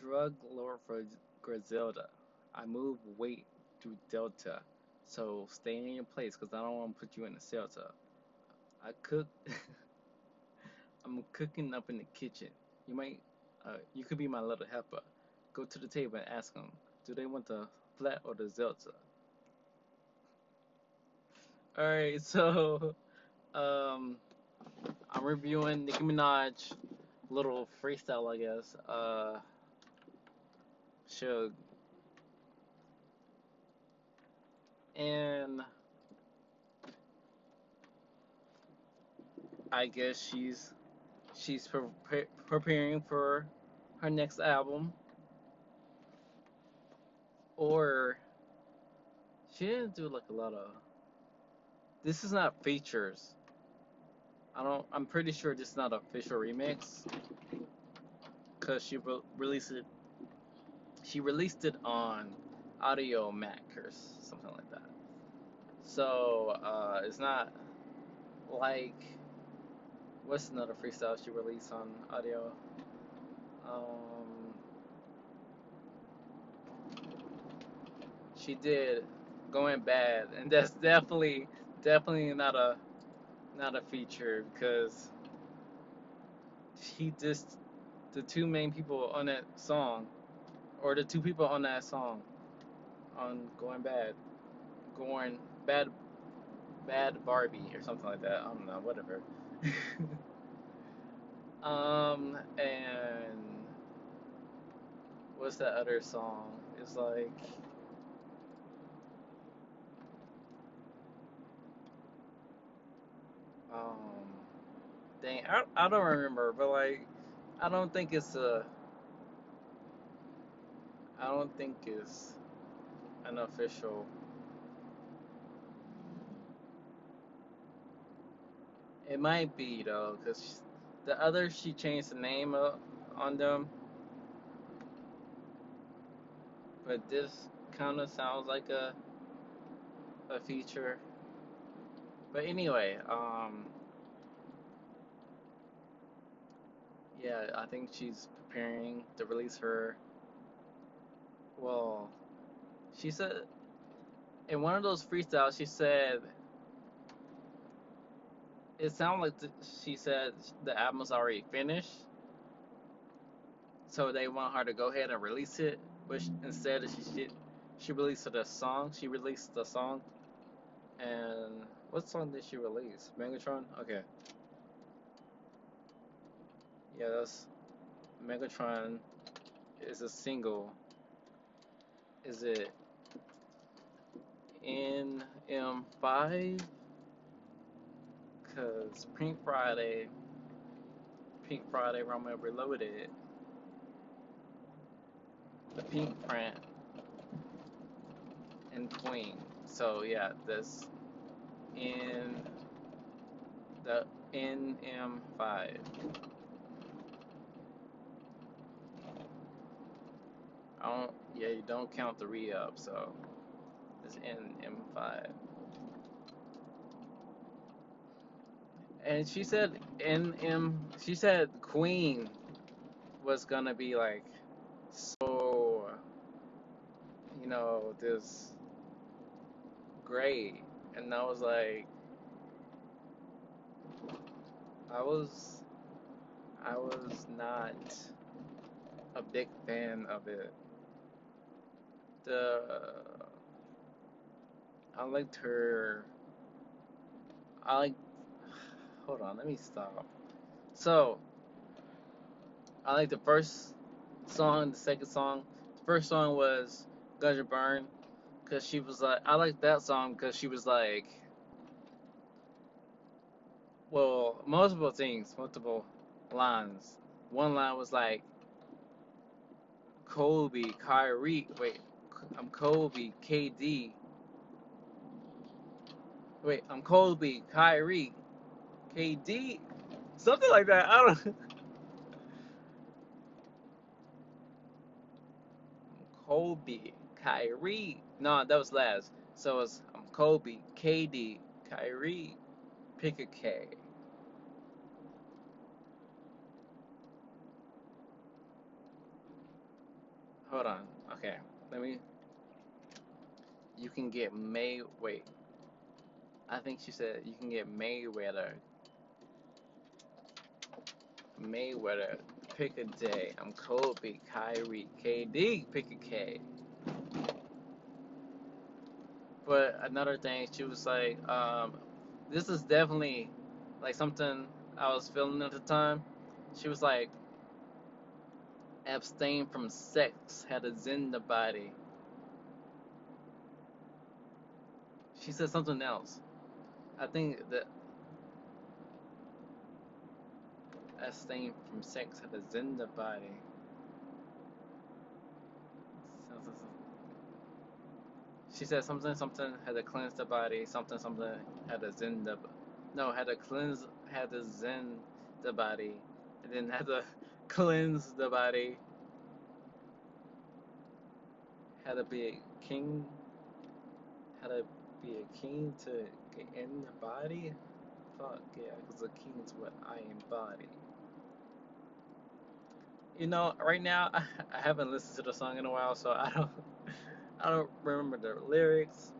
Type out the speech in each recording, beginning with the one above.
Drug lord for Griselda. I move weight through Delta. So stay in your place because I don't want to put you in a shelter. I cook. I'm cooking up in the kitchen. You might, uh, you could be my little helper. Go to the table and ask them, do they want the flat or the Zelda? Alright, so, um, I'm reviewing Nicki Minaj, little freestyle, I guess. Uh, Suge. And I guess she's she's pre- preparing for her next album, or she didn't do like a lot of. This is not features. I don't. I'm pretty sure this is not official remix, cause she re- released it. She released it on Audiomack or something like that. So uh, it's not like what's another freestyle she released on audio? Um, she did going bad, and that's definitely definitely not a not a feature because he just the two main people on that song, or the two people on that song, on going bad, going bad, bad Barbie or something like that. I don't know, whatever. um, and what's that other song? It's like. Um, dang, I, I don't remember, but like, I don't think it's a, I don't think it's an official. It might be though, cause the other she changed the name on them, but this kind of sounds like a a feature. But anyway, um, yeah, I think she's preparing to release her. Well, she said in one of those freestyles, she said it sounded like she said the album's already finished, so they want her to go ahead and release it. But instead, she she she released the song. She released the song, and what song did she release? Megatron. Okay, yeah, that's Megatron. Is a single. Is it NM5? Cause Pink Friday, Pink Friday, Roman Reloaded, the Pink Print, and Queen. So yeah, this in the NM5. I don't. Yeah, you don't count the re-up, so it's NM5. And she said NM. She said Queen was gonna be like so. You know this great, and I was like, I was, I was not a big fan of it. The I liked her. I like. Hold on, let me stop. So I like the first song, the second song. The first song was N' Burn, cause she was like, I like that song because she was like, well, multiple things, multiple lines. One line was like, Kobe, Kyrie, wait, I'm Kobe, KD. Wait, I'm Kobe, Kyrie, KD, something like that. I don't. Kobe, Kyrie. No, that was last. So it's I'm Kobe, KD, Kyrie, pick a K. hold on. Okay, let me. You can get May. Wait. I think she said you can get Mayweather. Mayweather. Pick a day. I'm Kobe, Kyrie, KD. Pick a K. But another thing, she was like, um, this is definitely like something I was feeling at the time. She was like, abstain from sex, had a zen the body. She said something else. I think that abstain from sex, had a zen the body. She said something, something had to cleanse the body, something, something had to zen the, no, had to cleanse, had to zen the body, and then had to cleanse the body, had to be a king, had to be a king to get in the body. Fuck yeah, because the king is what I embody. You know, right now I haven't listened to the song in a while, so I don't, I don't remember the lyrics.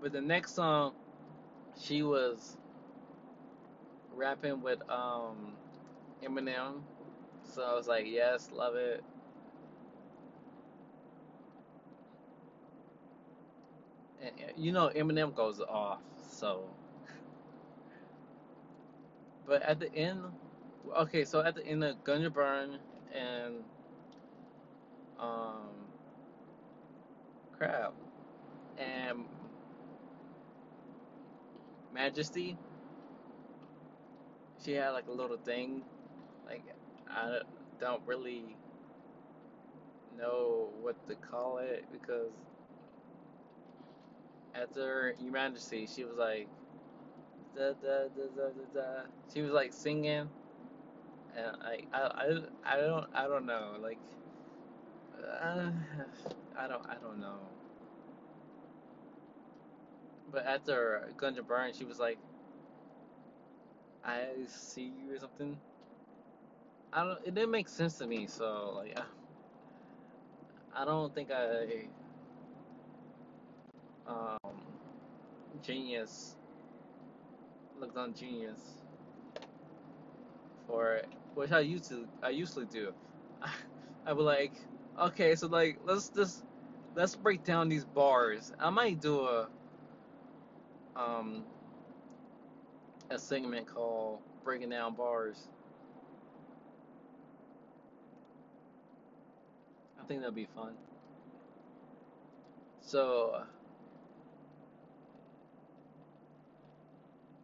But the next song, she was rapping with um Eminem, so I was like, yes, love it. You know Eminem goes off, so. But at the end, okay, so at the end of Ganja Burn and um crap and Majesty, she had like a little thing, like I don't really know what to call it because after Your Majesty, she was like da da da. She was like singing, and I I I, I don't I don't know like uh, I don't I don't know. But after Ganja Burn, she was like, I see you or something. I don't. It didn't make sense to me, so like I, I don't think I um genius looked on genius for which I used to I usually do. I, I would like okay, so like let's just let's break down these bars. I might do a um a segment called breaking down bars. I think that'd be fun. So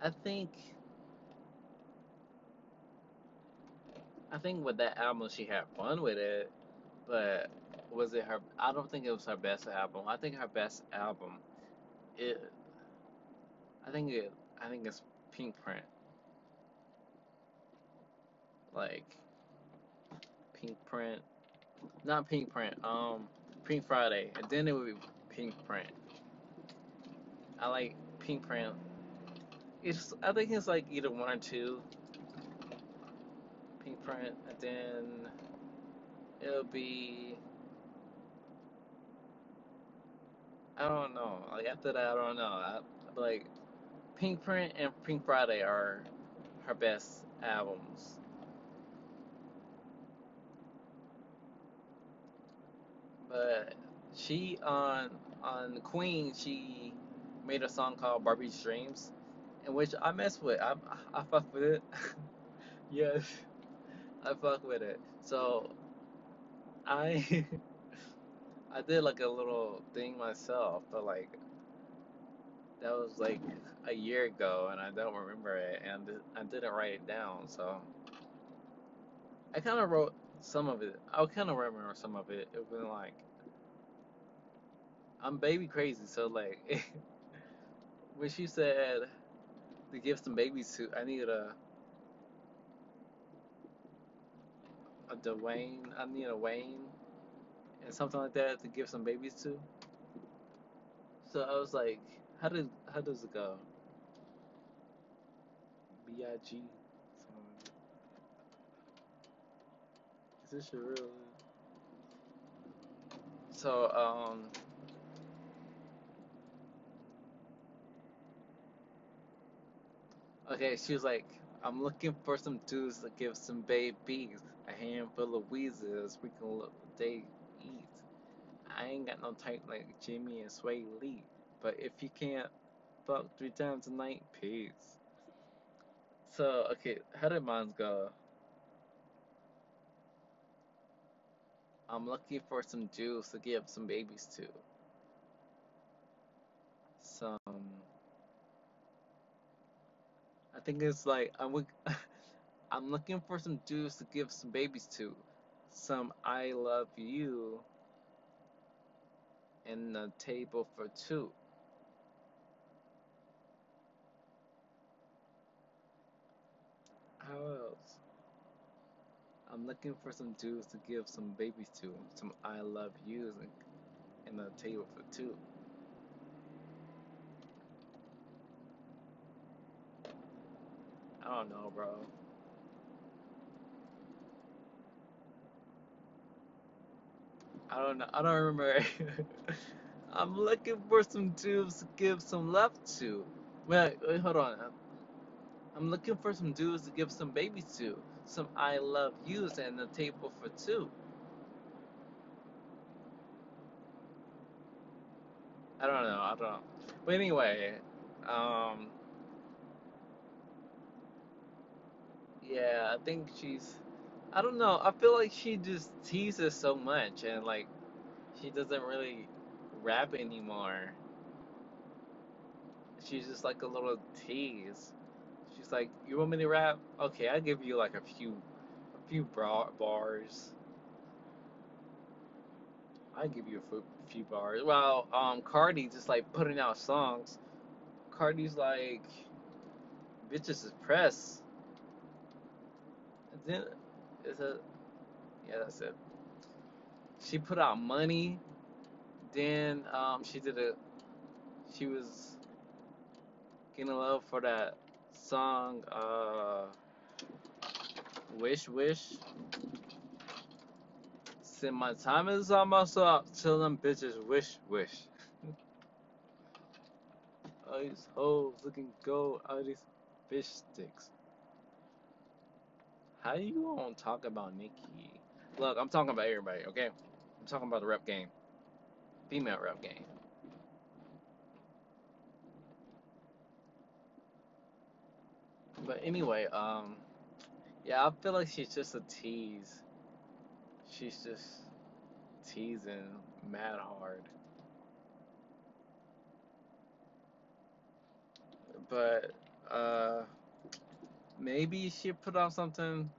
I think I think with that album she had fun with it, but was it her? I don't think it was her best album. I think her best album, it. I think it. I think it's Pink Print. Like Pink Print, not Pink Print. Um, Pink Friday, and then it would be Pink Print. I like Pink Print. It's. I think it's like either one or two. Pink Print, and then it'll be. I don't know. Like after that, I don't know. I, like Pink Print and Pink Friday are her best albums. But she on on Queen, she made a song called Barbie's Dreams, in which I mess with. I I fuck with it. yes, I fuck with it. So I I did like a little thing myself, but like that was like a year ago, and I don't remember it, and I didn't write it down. So I kind of wrote some of it. I kind of remember some of it. It was like I'm baby crazy, so like when she said to give some babies to, I need a a Dwayne. I need a Wayne and something like that to give some babies to. So I was like, how did how does it go? B I G. Is this your real? So um, okay, she was like, I'm looking for some dudes to give some babies, a handful of weasels we can look they eat. I ain't got no type like Jimmy and Swae Lee, but if you can't fuck three times a night, peace. So okay, how did mine go? I'm looking for some dudes to give some babies to. Some, I think it's like I'm I'm looking for some dudes to give some babies to. Some I love you and a table for two. How else? I'm looking for some dudes to give some babies to. Some I love yous and, and a table for two. I don't know, bro. I don't know. I don't remember. I'm looking for some dudes to give some love to. Wait, wait, hold on. I'm looking for some dudes to give some babies to. Some I love yous and a table for two. I don't know. I don't know. But anyway, um, yeah, I think she's. I don't know. I feel like she just teases so much and like she doesn't really rap anymore. She's just like a little tease. She's like, "You want me to rap? Okay, I'll give you like a few, a few bra- bars. I give you a few, few bars." Well, um, Cardi just like putting out songs. Cardi's like, "Bitches is press." Then is it? Yeah, that's it. She put out money. Then um, she did a. She was getting love for that song. Uh, Wish Wish. Said my time is almost up. Tell them bitches wish wish. All these hoes looking gold. All these fish sticks. How you gonna talk about Nicki? Look, I'm talking about everybody, okay? I'm talking about the rep game, female rep game. But anyway, um, yeah, I feel like she's just a tease. She's just teasing mad hard. But uh, maybe she put out something.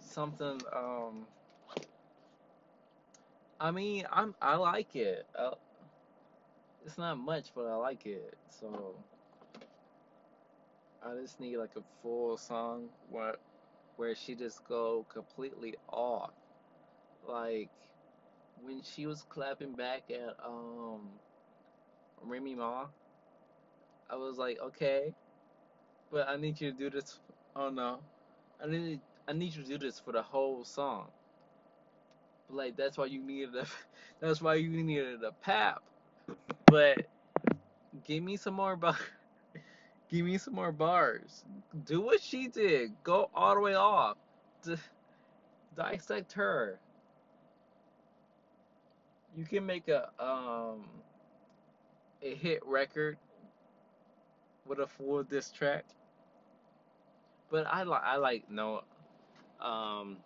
Something. Um, I mean, I'm I like it. Uh, it's not much, but I like it. So I just need like a full song where where she just go completely off. Like when she was clapping back at um Remy Ma, I was like, okay, but I need you to do this. Oh no, I need I need you to do this for the whole song. But like that's why you needed a that's why you needed a pap. But give me some more bar. Give me some more bars. Do what she did. Go all the way off. D- dissect her. You can make a um a hit record with a full diss track. But I like I like no um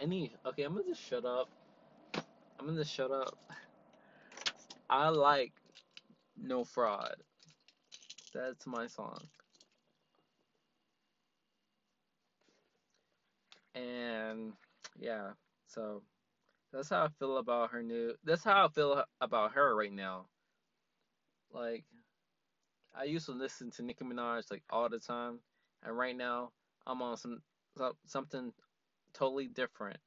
any okay, I'm gonna just shut up. I'm gonna shut up. I like No Fraud. That's my song. And yeah, so that's how I feel about her new that's how I feel about her right now. Like I used to listen to Nicki Minaj like all the time, and right now I'm on some something totally different.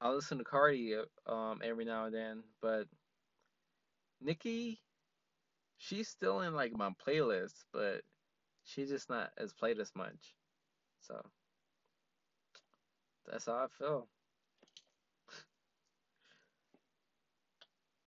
I listen to Cardi um every now and then, but Nicki, she's still in like my playlist, but she's just not as played as much. So that's how I feel.